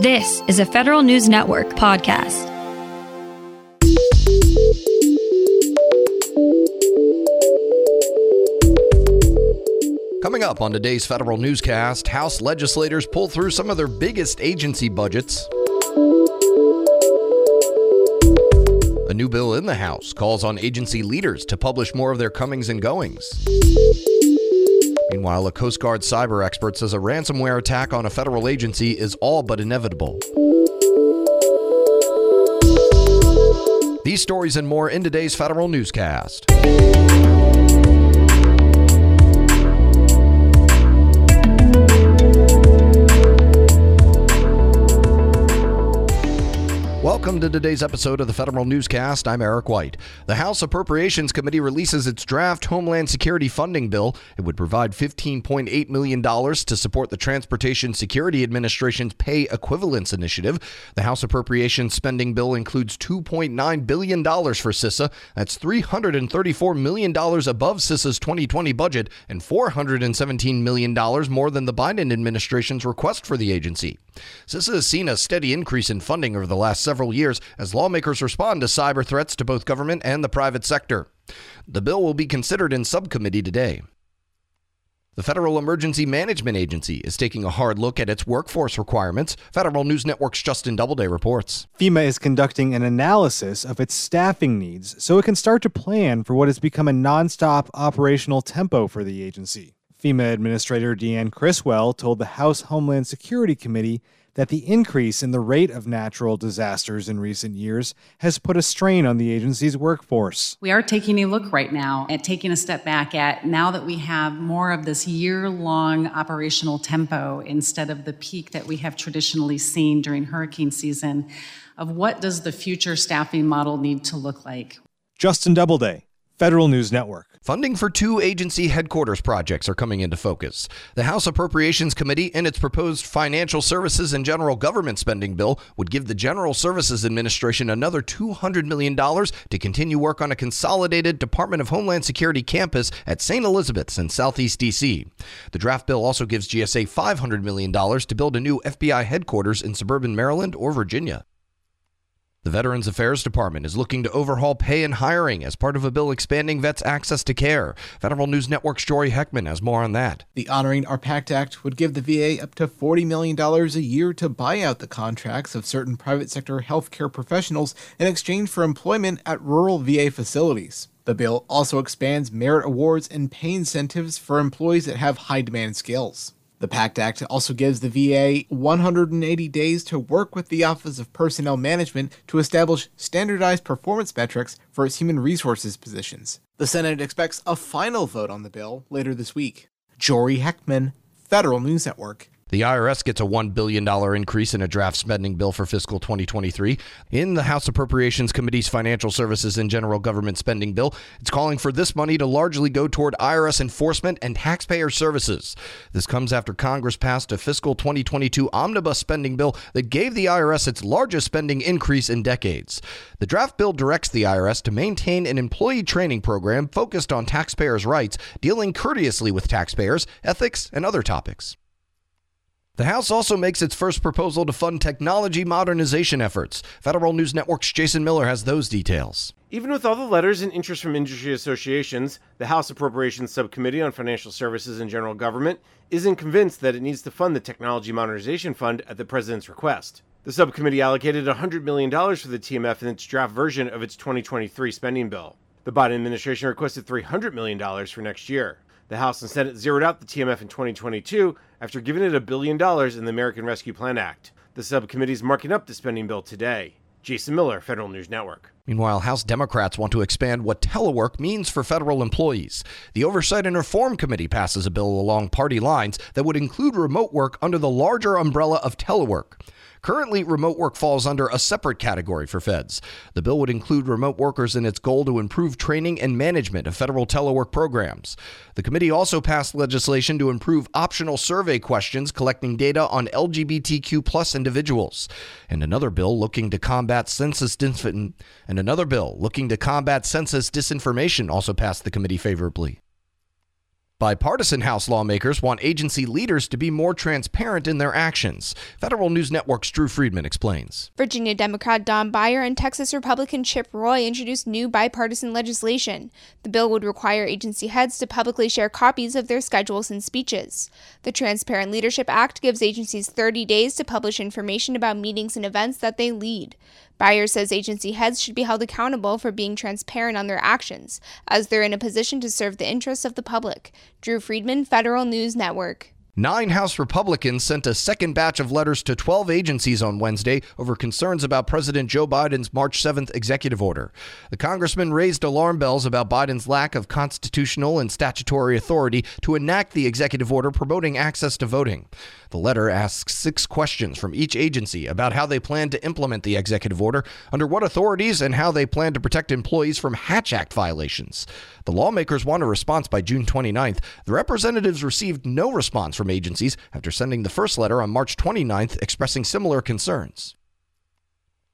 This is a Federal News Network podcast. Coming up on today's federal newscast, House legislators pull through some of their biggest agency budgets. A new bill in the House calls on agency leaders to publish more of their comings and goings. Meanwhile, a Coast Guard cyber expert says a ransomware attack on a federal agency is all but inevitable. These stories and more in today's federal newscast. Welcome to today's episode of the Federal Newscast. I'm Eric White. The House Appropriations Committee releases its draft Homeland Security funding bill. It would provide $15.8 million to support the Transportation Security Administration's Pay Equivalence Initiative. The House Appropriations spending bill includes $2.9 billion for CISA. That's $334 million above CISA's 2020 budget and $417 million more than the Biden administration's request for the agency. CISA has seen a steady increase in funding over the last several years as lawmakers respond to cyber threats to both government and the private sector. The bill will be considered in subcommittee today. The Federal Emergency Management Agency is taking a hard look at its workforce requirements. Federal News Network's Justin Doubleday reports. FEMA is conducting an analysis of its staffing needs so it can start to plan for what has become a nonstop operational tempo for the agency. FEMA Administrator Deanne Criswell told the House Homeland Security Committee that the increase in the rate of natural disasters in recent years has put a strain on the agency's workforce. We are taking a look right now at taking a step back at now that we have more of this year long operational tempo instead of the peak that we have traditionally seen during hurricane season of what does the future staffing model need to look like. Justin Doubleday, Federal News Network. Funding for two agency headquarters projects are coming into focus. The House Appropriations Committee, and its proposed Financial Services and General Government Spending Bill, would give the General Services Administration another $200 million to continue work on a consolidated Department of Homeland Security campus at St. Elizabeth's in Southeast D.C. The draft bill also gives GSA $500 million to build a new FBI headquarters in suburban Maryland or Virginia. The Veterans Affairs Department is looking to overhaul pay and hiring as part of a bill expanding vets' access to care. Federal News Network's Jory Heckman has more on that. The Honoring Our Pact Act would give the VA up to $40 million a year to buy out the contracts of certain private sector healthcare professionals in exchange for employment at rural VA facilities. The bill also expands merit awards and pay incentives for employees that have high demand skills. The PACT Act also gives the VA 180 days to work with the Office of Personnel Management to establish standardized performance metrics for its human resources positions. The Senate expects a final vote on the bill later this week. Jory Heckman, Federal News Network. The IRS gets a $1 billion increase in a draft spending bill for fiscal 2023. In the House Appropriations Committee's Financial Services and General Government Spending Bill, it's calling for this money to largely go toward IRS enforcement and taxpayer services. This comes after Congress passed a fiscal 2022 omnibus spending bill that gave the IRS its largest spending increase in decades. The draft bill directs the IRS to maintain an employee training program focused on taxpayers' rights, dealing courteously with taxpayers, ethics, and other topics. The House also makes its first proposal to fund technology modernization efforts. Federal News Network's Jason Miller has those details. Even with all the letters and interest from industry associations, the House Appropriations Subcommittee on Financial Services and General Government isn't convinced that it needs to fund the Technology Modernization Fund at the President's request. The subcommittee allocated $100 million for the TMF in its draft version of its 2023 spending bill. The Biden administration requested $300 million for next year. The House and Senate zeroed out the TMF in 2022 after giving it a billion dollars in the American Rescue Plan Act. The subcommittee is marking up the spending bill today. Jason Miller, Federal News Network. Meanwhile, House Democrats want to expand what telework means for federal employees. The Oversight and Reform Committee passes a bill along party lines that would include remote work under the larger umbrella of telework. Currently, remote work falls under a separate category for feds. The bill would include remote workers in its goal to improve training and management of federal telework programs. The committee also passed legislation to improve optional survey questions collecting data on LGBTQ plus individuals. And another bill looking to combat census disinformation and another bill looking to combat census disinformation also passed the committee favorably. Bipartisan House lawmakers want agency leaders to be more transparent in their actions. Federal News Network's Drew Friedman explains. Virginia Democrat Don Beyer and Texas Republican Chip Roy introduced new bipartisan legislation. The bill would require agency heads to publicly share copies of their schedules and speeches. The Transparent Leadership Act gives agencies 30 days to publish information about meetings and events that they lead. Beyer says agency heads should be held accountable for being transparent on their actions, as they're in a position to serve the interests of the public. Drew Friedman, Federal News Network. Nine House Republicans sent a second batch of letters to 12 agencies on Wednesday over concerns about President Joe Biden's March 7th executive order. The congressman raised alarm bells about Biden's lack of constitutional and statutory authority to enact the executive order promoting access to voting. The letter asks six questions from each agency about how they plan to implement the executive order, under what authorities, and how they plan to protect employees from Hatch Act violations. The lawmakers want a response by June 29th. The representatives received no response from agencies after sending the first letter on March 29th expressing similar concerns.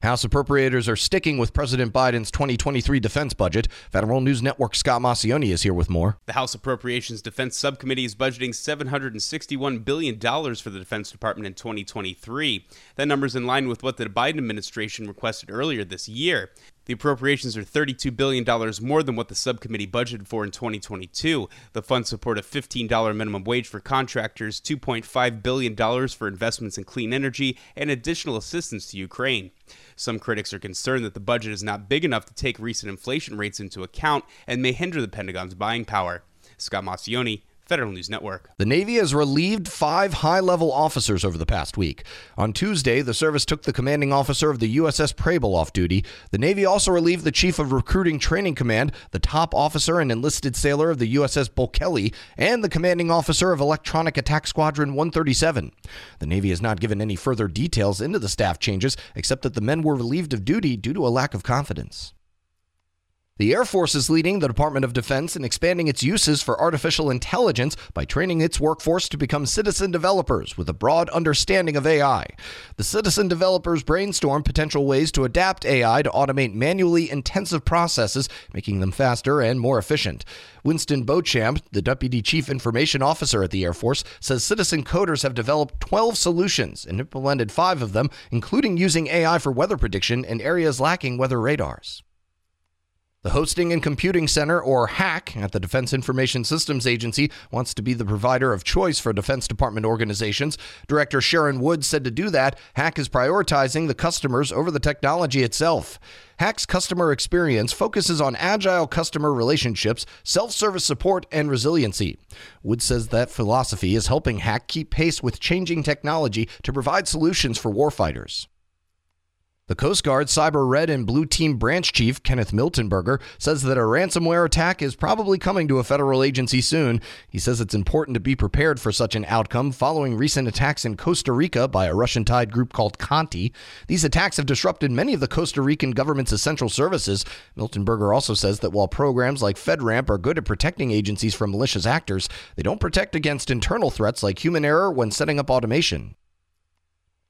House appropriators are sticking with President Biden's 2023 defense budget. Federal News Network Scott Maucione is here with more. The House Appropriations Defense Subcommittee is budgeting $761 billion for the Defense Department in 2023. That number is in line with what the Biden administration requested earlier this year. The appropriations are $32 billion more than what the subcommittee budgeted for in 2022. The funds support a $15 minimum wage for contractors, $2.5 billion for investments in clean energy, and additional assistance to Ukraine. Some critics are concerned that the budget is not big enough to take recent inflation rates into account and may hinder the Pentagon's buying power. Scott Maucione, Federal News Network. The Navy has relieved five high level officers over the past week. On Tuesday, the service took the commanding officer of the USS Preble off duty. The Navy also relieved the chief of Recruiting Training Command, the top officer and enlisted sailor of the USS Bulkeley, and the commanding officer of Electronic Attack Squadron 137. The Navy has not given any further details into the staff changes, except that the men were relieved of duty due to a lack of confidence. The Air Force is leading the Department of Defense in expanding its uses for artificial intelligence by training its workforce to become citizen developers with a broad understanding of AI. The citizen developers brainstorm potential ways to adapt AI to automate manually intensive processes, making them faster and more efficient. Winston Beauchamp, the Deputy Chief Information Officer at the Air Force, says citizen coders have developed 12 solutions and implemented five of them, including using AI for weather prediction in areas lacking weather radars. The Hosting and Computing Center, or HAC, at the Defense Information Systems Agency wants to be the provider of choice for Defense Department organizations. Director Sharon Wood said to do that, HAC is prioritizing the customers over the technology itself. HAC's customer experience focuses on agile customer relationships, self service support, and resiliency. Wood says that philosophy is helping HAC keep pace with changing technology to provide solutions for warfighters. The Coast Guard Cyber Red and Blue Team Branch Chief Kenneth Miltenberger says that a ransomware attack is probably coming to a federal agency soon. He says it's important to be prepared for such an outcome following recent attacks in Costa Rica by a Russian tied group called Conti. These attacks have disrupted many of the Costa Rican government's essential services. Miltenberger also says that while programs like FedRAMP are good at protecting agencies from malicious actors, they don't protect against internal threats like human error when setting up automation.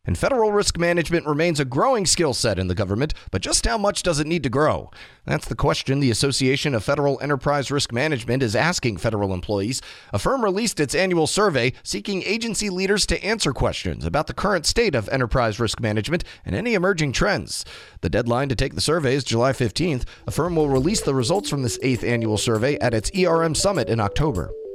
And federal risk management remains a growing skill set in the government, but just how much does it need to grow? That's the question the Association of Federal Enterprise Risk Management is asking federal employees. AFERM released its annual survey seeking agency leaders to answer questions about the current state of enterprise risk management and any emerging trends. The deadline to take the survey is July 15th. AFERM will release the results from this eighth annual survey at its ERM Summit in October.